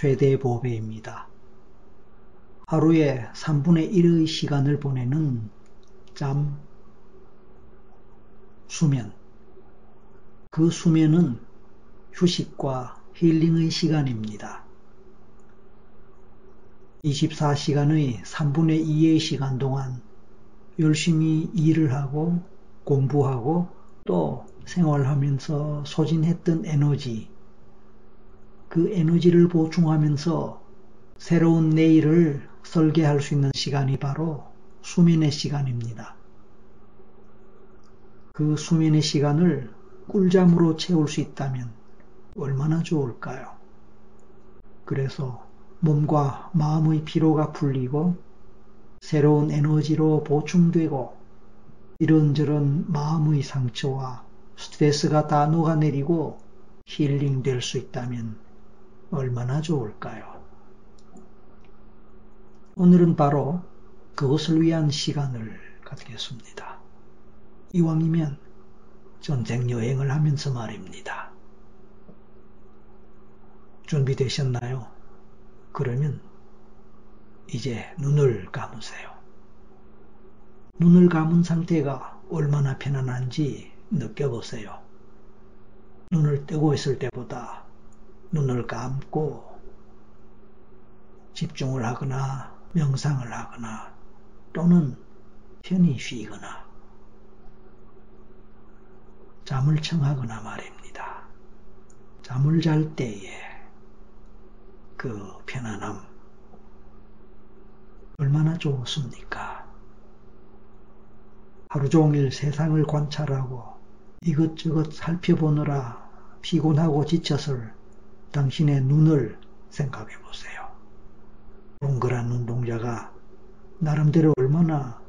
최대 보배입니다. 하루에 3분의 1의 시간을 보내는 잠, 수면. 그 수면은 휴식과 힐링의 시간입니다. 24시간의 3분의 2의 시간 동안 열심히 일을 하고 공부하고 또 생활하면서 소진했던 에너지, 그 에너지를 보충하면서 새로운 내일을 설계할 수 있는 시간이 바로 수면의 시간입니다. 그 수면의 시간을 꿀잠으로 채울 수 있다면 얼마나 좋을까요? 그래서 몸과 마음의 피로가 풀리고 새로운 에너지로 보충되고 이런저런 마음의 상처와 스트레스가 다 녹아내리고 힐링될 수 있다면 얼마나 좋을까요? 오늘은 바로 그것을 위한 시간을 갖겠습니다. 이왕이면 전쟁 여행을 하면서 말입니다. 준비되셨나요? 그러면 이제 눈을 감으세요. 눈을 감은 상태가 얼마나 편안한지 느껴보세요. 눈을 뜨고 있을 때보다 눈을 감고 집중을 하거나 명상을 하거나 또는 편히 쉬거나 잠을 청하거나 말입니다. 잠을 잘 때에 그 편안함 얼마나 좋습니까? 하루 종일 세상을 관찰하고 이것저것 살펴보느라 피곤하고 지쳤을 당신의 눈을 생각해 보세요. 동그란 눈동자가 나름대로 얼마나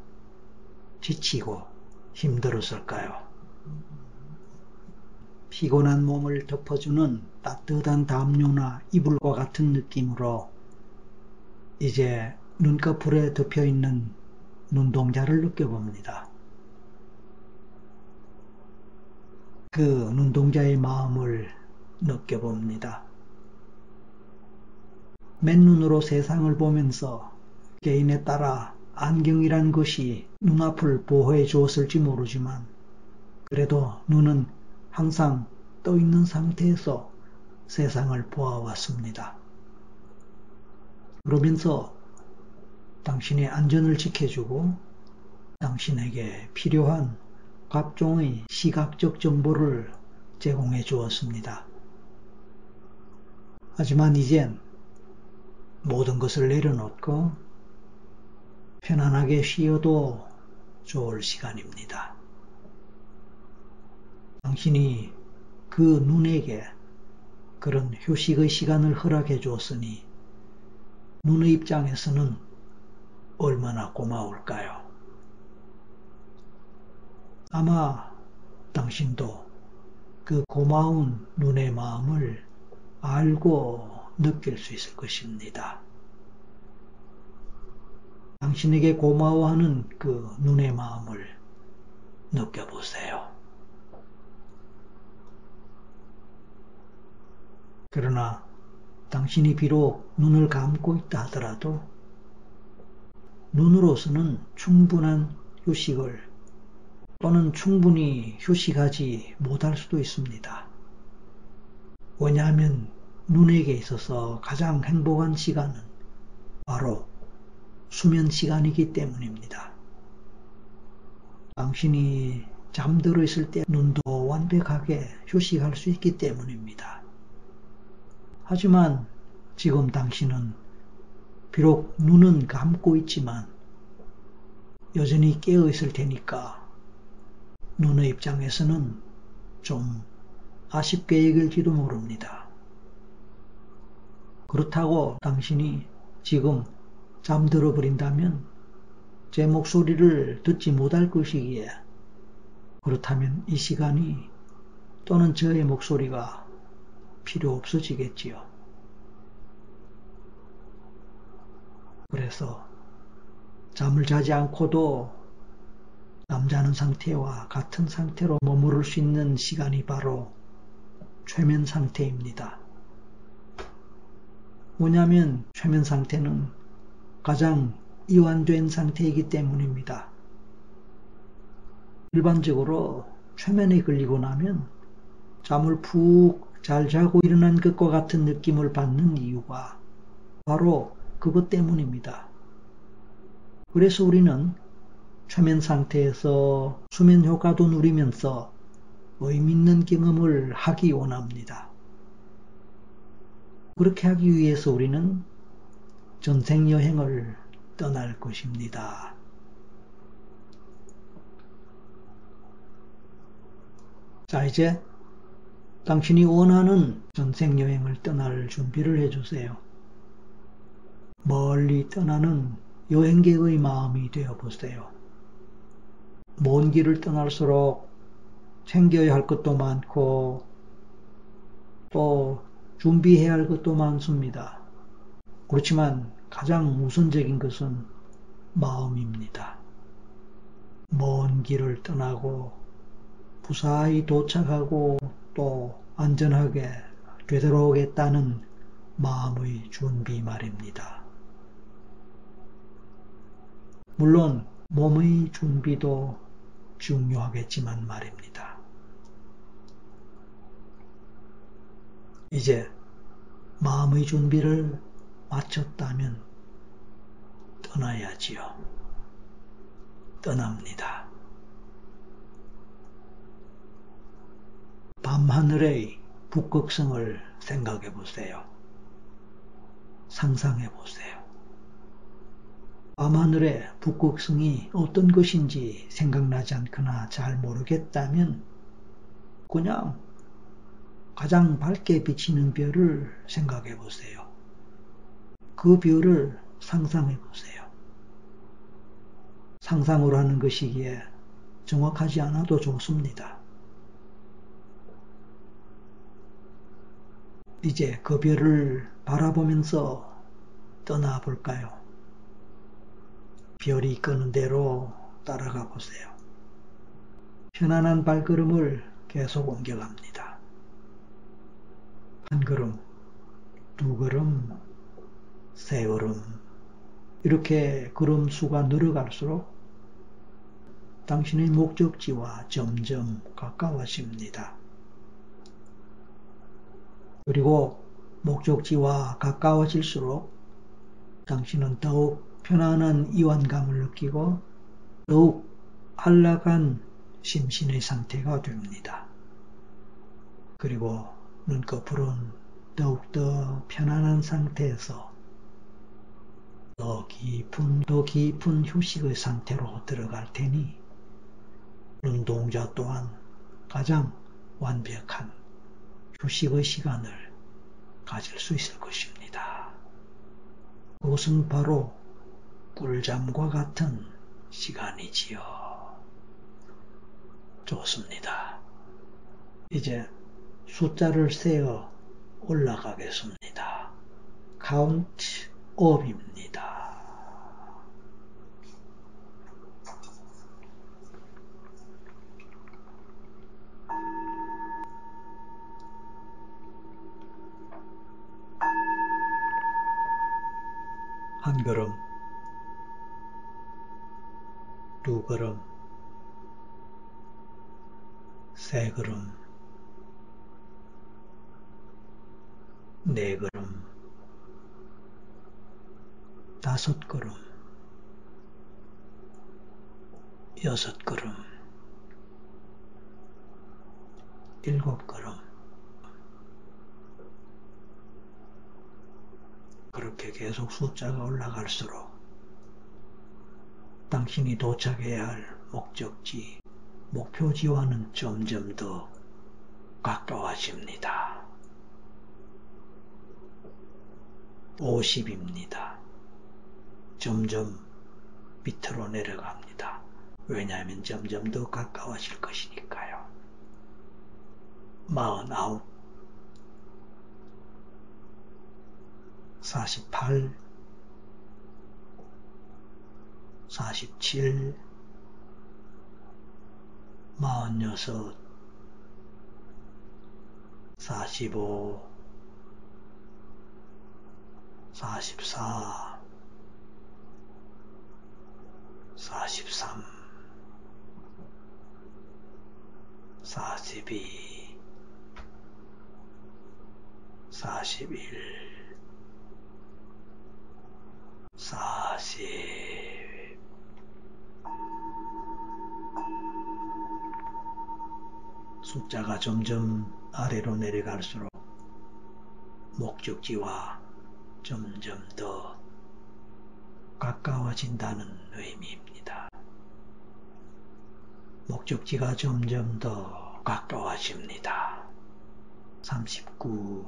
지치고 힘들었을까요? 피곤한 몸을 덮어주는 따뜻한 담요나 이불과 같은 느낌으로 이제 눈꺼풀에 덮여 있는 눈동자를 느껴봅니다. 그 눈동자의 마음을 느껴봅니다. 맨눈으로 세상을 보면서 개인에 따라 안경이란 것이 눈앞을 보호해 주었을지 모르지만 그래도 눈은 항상 떠 있는 상태에서 세상을 보아왔습니다. 그러면서 당신의 안전을 지켜주고 당신에게 필요한 각종의 시각적 정보를 제공해 주었습니다. 하지만 이젠 모든 것을 내려놓고 편안하게 쉬어도 좋을 시간입니다. 당신이 그 눈에게 그런 휴식의 시간을 허락해 주었으니 눈의 입장에서는 얼마나 고마울까요? 아마 당신도 그 고마운 눈의 마음을 알고 느낄 수 있을 것입니다. 당신에게 고마워하는 그 눈의 마음을 느껴보세요. 그러나 당신이 비록 눈을 감고 있다 하더라도 눈으로서는 충분한 휴식을 또는 충분히 휴식하지 못할 수도 있습니다. 왜냐하면 눈에게 있어서 가장 행복한 시간은 바로 수면 시간이기 때문입니다. 당신이 잠들어 있을 때 눈도 완벽하게 휴식할 수 있기 때문입니다. 하지만 지금 당신은 비록 눈은 감고 있지만 여전히 깨어 있을 테니까 눈의 입장에서는 좀 아쉽게 여길지도 모릅니다. 그렇다고 당신이 지금 잠들어 버린다면 제 목소리를 듣지 못할 것이기에 그렇다면 이 시간이 또는 저의 목소리가 필요 없어지겠지요. 그래서 잠을 자지 않고도 남자는 상태와 같은 상태로 머무를 수 있는 시간이 바로 최면 상태입니다. 뭐냐면 최면 상태는 가장 이완된 상태이기 때문입니다. 일반적으로 최면에 걸리고 나면 잠을 푹 잘 자고 일어난 것과 같은 느낌을 받는 이유가 바로 그것 때문입니다. 그래서 우리는 최면 상태에서 수면 효과도 누리면서 의미 있는 경험을 하기 원합니다. 그렇게 하기 위해서 우리는 전생 여행을 떠날 것입니다. 자, 이제 당신이 원하는 전생 여행을 떠날 준비를 해주세요. 멀리 떠나는 여행객의 마음이 되어 보세요. 먼 길을 떠날수록 챙겨야 할 것도 많고 또 준비해야 할 것도 많습니다. 그렇지만 가장 우선적인 것은 마음입니다. 먼 길을 떠나고 무사히 도착하고 또 안전하게 되돌아오겠다는 마음의 준비 말입니다. 물론 몸의 준비도 중요하겠지만 말입니다. 이제 마음의 준비를 마쳤다면 떠나야지요. 떠납니다. 밤하늘의 북극성을 생각해 보세요. 상상해 보세요. 밤하늘의 북극성이 어떤 것인지 생각나지 않거나 잘 모르겠다면 그냥 가장 밝게 비치는 별을 생각해 보세요. 그 별을 상상해 보세요. 상상으로 하는 것이기에 정확하지 않아도 좋습니다. 이제 그 별을 바라보면서 떠나볼까요? 별이 이끄는 대로 따라가 보세요. 편안한 발걸음을 계속 옮겨갑니다. 한 걸음, 두 걸음, 세 걸음. 이렇게 걸음 수가 늘어갈수록 당신의 목적지와 점점 가까워집니다. 그리고 목적지와 가까워질수록 당신은 더욱 편안한 이완감을 느끼고 더욱 안락한 심신의 상태가 됩니다. 그리고 눈꺼풀은 더욱더 편안한 상태에서 더 깊은, 더 깊은 휴식의 상태로 들어갈 테니 눈동자 또한 가장 완벽한 휴식의 시간을 가질 수 있을 것입니다. 그것은 바로 꿀잠과 같은 시간이지요. 좋습니다. 이제 숫자를 세어 올라가겠습니다. count up입니다. 한 걸음, 두 걸음, 세 걸음, 네 걸음, 다섯 걸음, 여섯 걸음, 일곱 걸음, 그렇게 계속 숫자가 올라갈수록 당신이 도착해야 할 목적지, 목표지와는 점점 더 가까워집니다. 50입니다. 점점 밑으로 내려갑니다. 왜냐하면 점점 더 가까워질 것이니까요. 49 48, 47, 46, 45, 44 43 42 41 40 숫자가 점점 아래로 내려갈수록 목적지와 점점 더 가까워진다는 의미입니다. 목적지가 점점 더 가까워집니다. 39,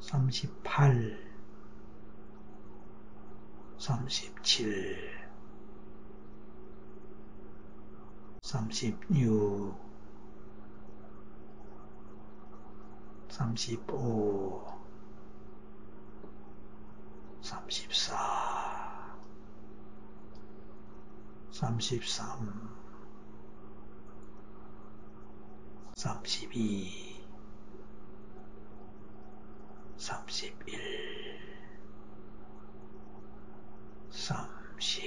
38, 37, 36, 35, 34, 33, 32, 31, 30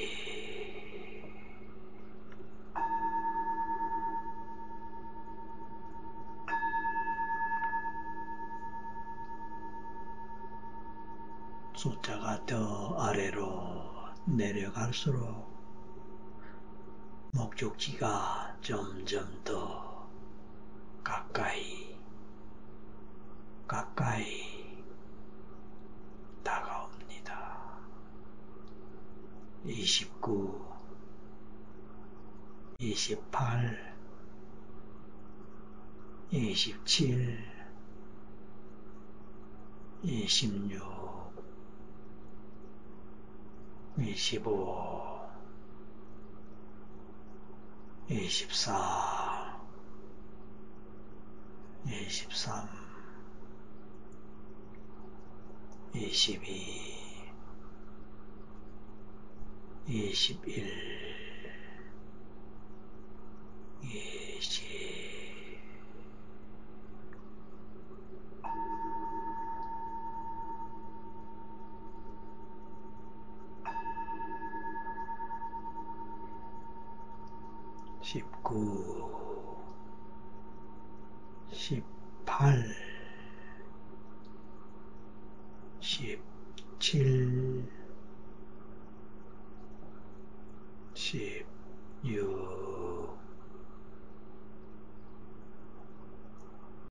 숫자가 더 아래로 내려갈수록 목적지가 점점 더 가까이 가까이 다가옵니다. 29, 28, 27, 26, 25, 24, 23, 22, 21, 20, 십구, 십팔, 십칠, 십육,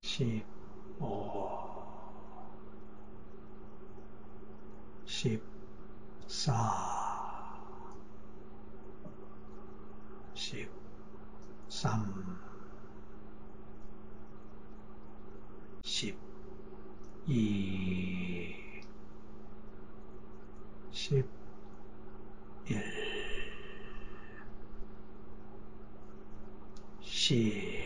십오, 십사, 십 삼, 십, 이, 십, 일, 십,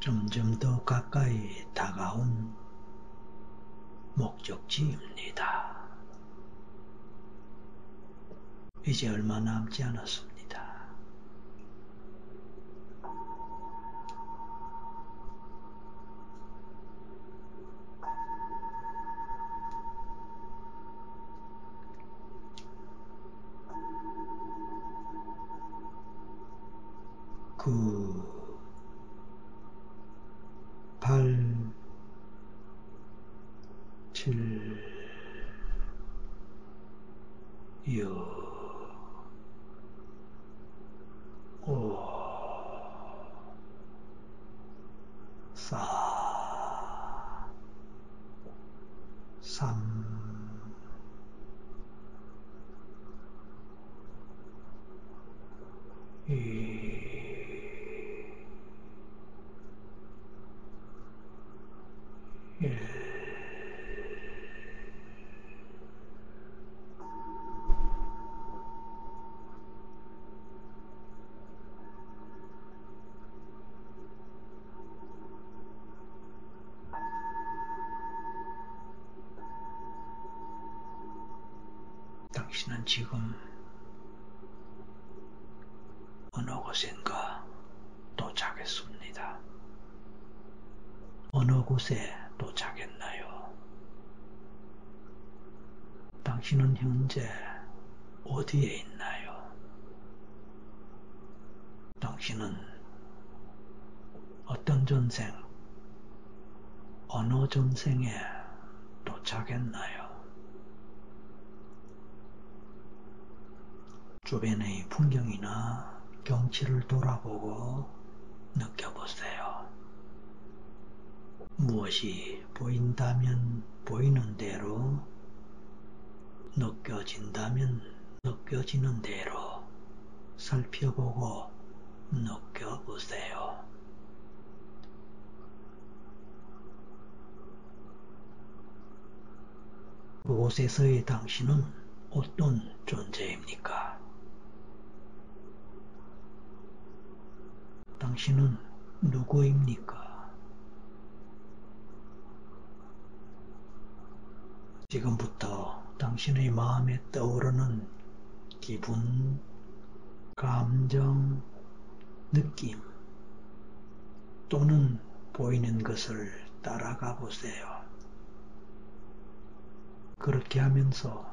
점점 더 가까이 다가온 목적지입니다. 이제 얼마 남지 않았습니다. 구, 팔, 칠, 육, 오, 사, 삼, 이, 일, 당신은 지금 어느 곳인가 도착했습니다. 어느 곳에 도착했나요? 당신은 현재 어디에 있나요? 당신은 어떤 전생, 어느 전생에 도착했나요? 주변의 풍경이나 경치를 돌아보고 느껴보세요. 무엇이 보인다면 보이는 대로, 느껴진다면 느껴지는 대로 살펴보고 느껴보세요. 그곳에서의 당신은 어떤 존재입니까? 당신은 누구입니까? 지금부터 당신의 마음에 떠오르는 기분, 감정, 느낌 또는 보이는 것을 따라가 보세요. 그렇게 하면서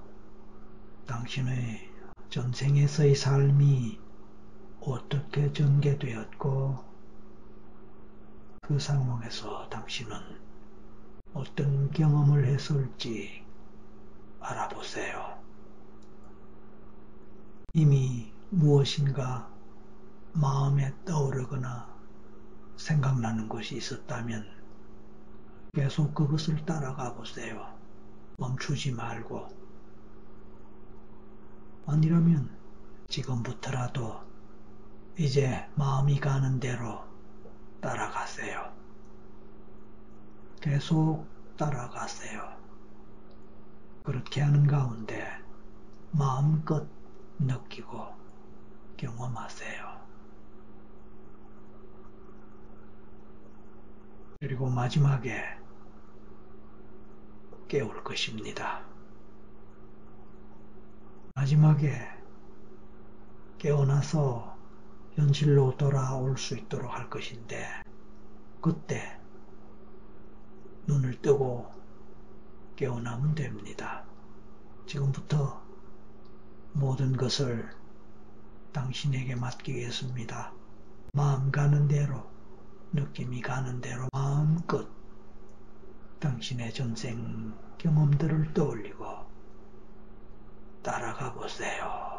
당신의 전생에서의 삶이 어떻게 전개되었고 그 상황에서 당신은 어떤 경험을 했을지 알아보세요. 이미 무엇인가 마음에 떠오르거나 생각나는 것이 있었다면 계속 그것을 따라가 보세요. 멈추지 말고. 아니라면 지금부터라도 이제 마음이 가는 대로 따라가세요. 계속 따라가세요. 그렇게 하는 가운데 마음껏 느끼고 경험하세요. 그리고 마지막에 깨울 것입니다. 마지막에 깨어나서 현실로 돌아올 수 있도록 할 것인데 그때 눈을 뜨고 깨어나면 됩니다. 지금부터 모든 것을 당신에게 맡기겠습니다. 마음 가는 대로, 느낌이 가는 대로 마음껏 당신의 전생 경험들을 떠올리고 따라가 보세요.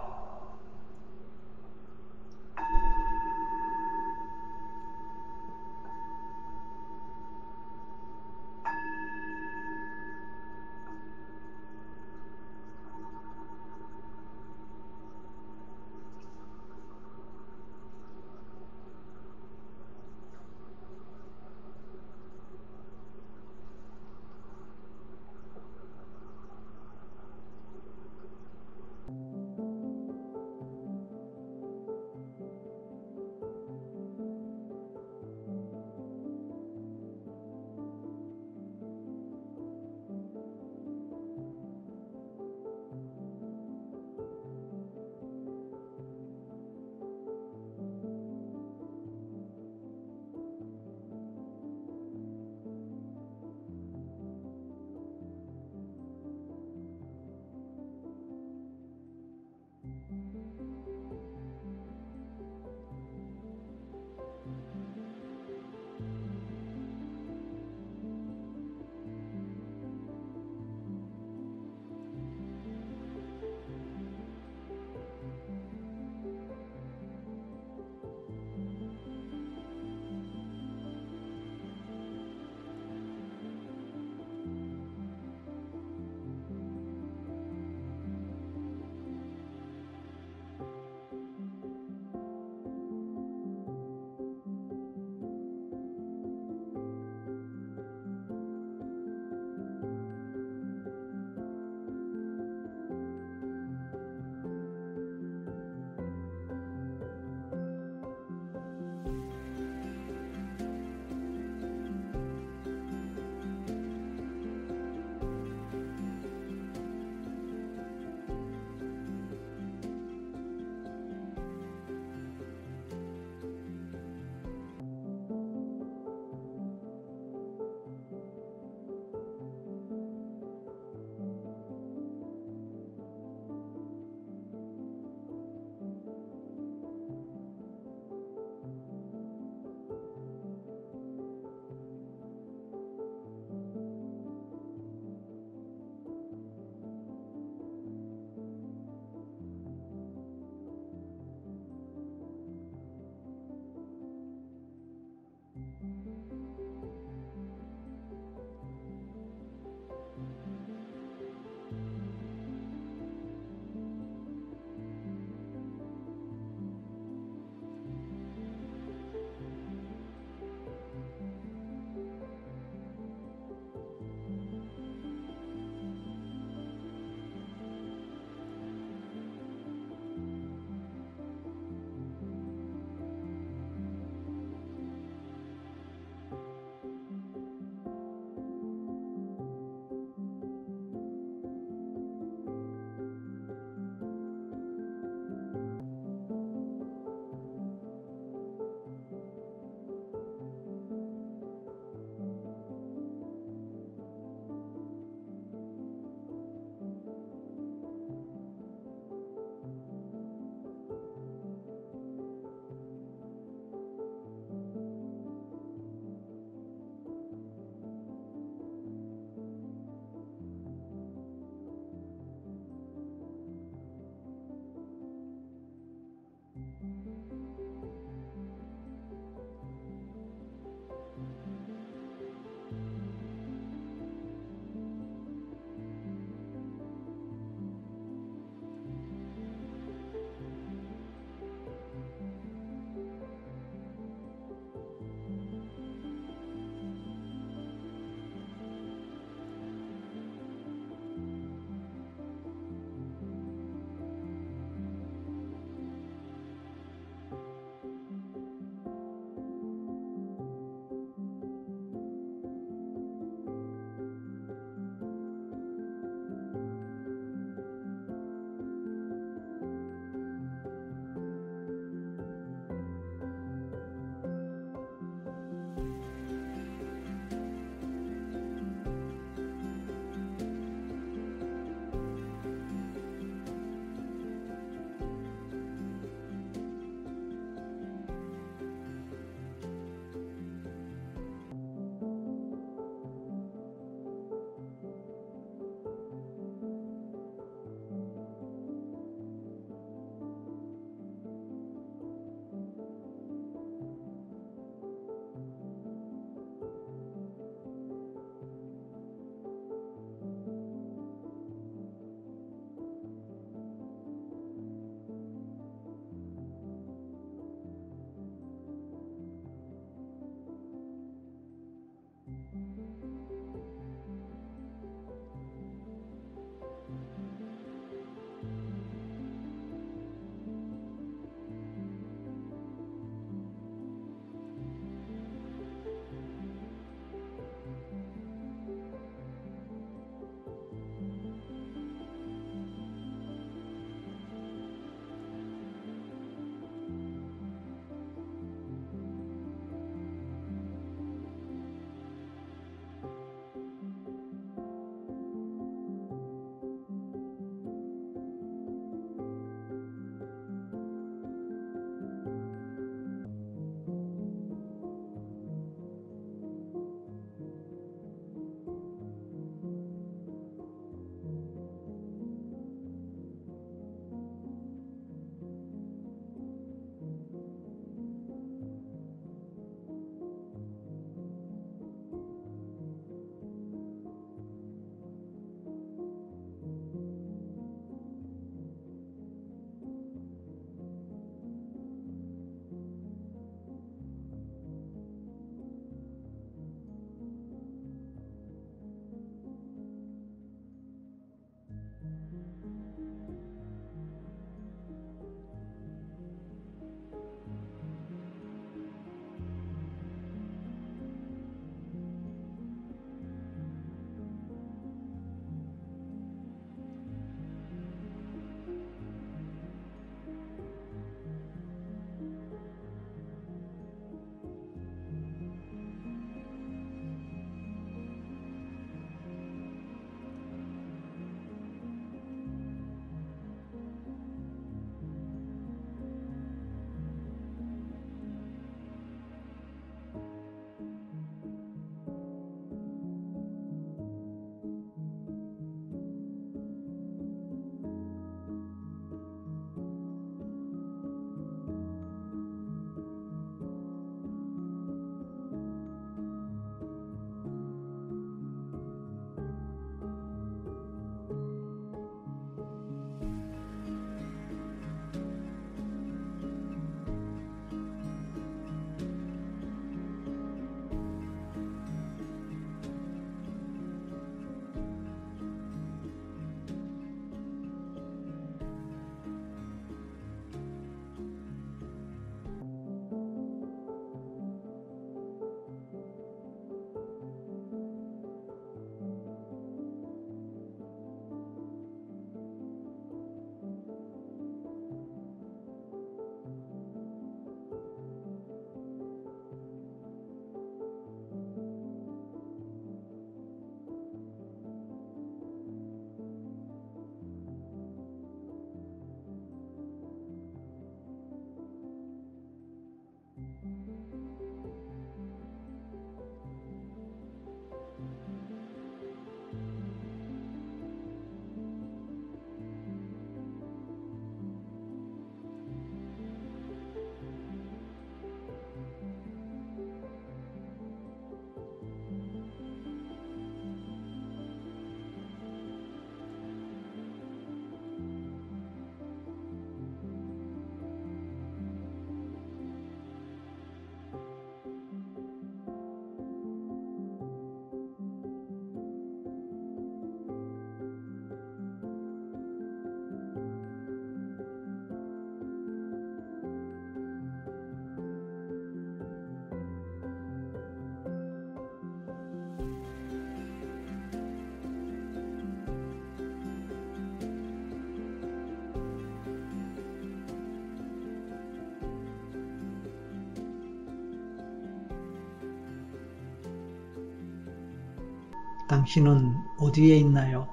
당신은 어디에 있나요?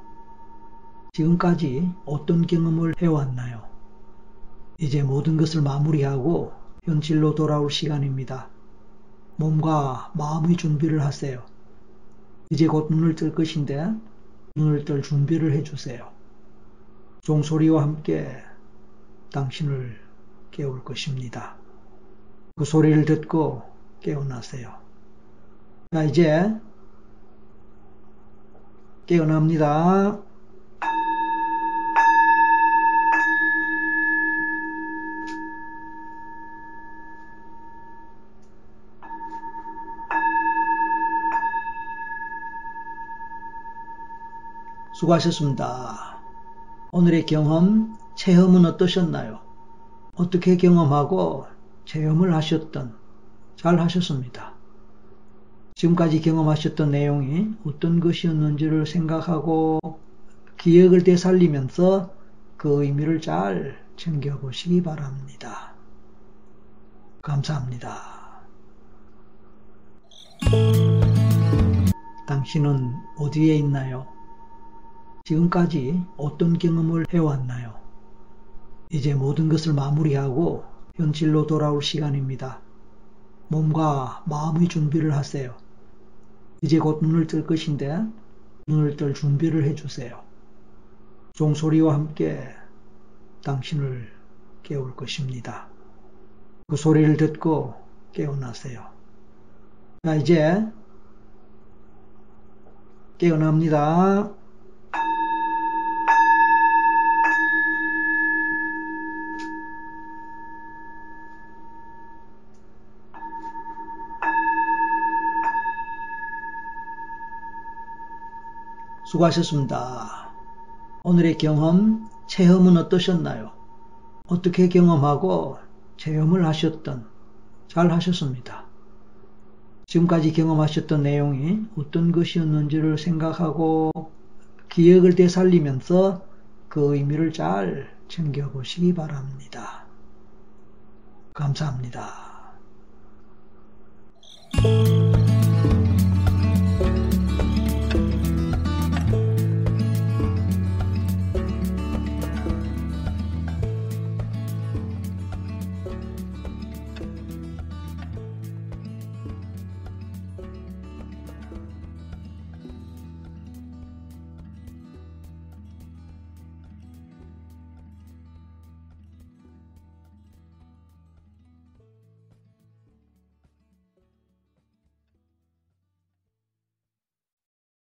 지금까지 어떤 경험을 해왔나요? 이제 모든 것을 마무리하고 현실로 돌아올 시간입니다. 몸과 마음의 준비를 하세요. 이제 곧 눈을 뜰 것인데 눈을 뜰 준비를 해주세요. 종소리와 함께 당신을 깨울 것입니다. 그 소리를 듣고 깨어나세요. 자, 이제 깨어납니다. 수고하셨습니다. 오늘의 경험, 체험은 어떠셨나요? 어떻게 경험하고 체험을 하셨던 잘 하셨습니다. 지금까지 경험하셨던 내용이 어떤 것이었는지를 생각하고 기억을 되살리면서 그 의미를 잘 챙겨보시기 바랍니다. 감사합니다. 당신은 어디에 있나요? 지금까지 어떤 경험을 해왔나요? 이제 모든 것을 마무리하고 현실로 돌아올 시간입니다. 몸과 마음의 준비를 하세요. 이제 곧 눈을 뜰 것인데 눈을 뜰 준비를 해주세요. 종소리와 함께 당신을 깨울 것입니다. 그 소리를 듣고 깨어나세요. 자, 이제 깨어납니다. 수고하셨습니다. 오늘의 경험, 체험은 어떠셨나요? 어떻게 경험하고 체험을 하셨던 잘 하셨습니다. 지금까지 경험하셨던 내용이 어떤 것이었는지를 생각하고 기억을 되살리면서 그 의미를 잘 챙겨보시기 바랍니다. 감사합니다.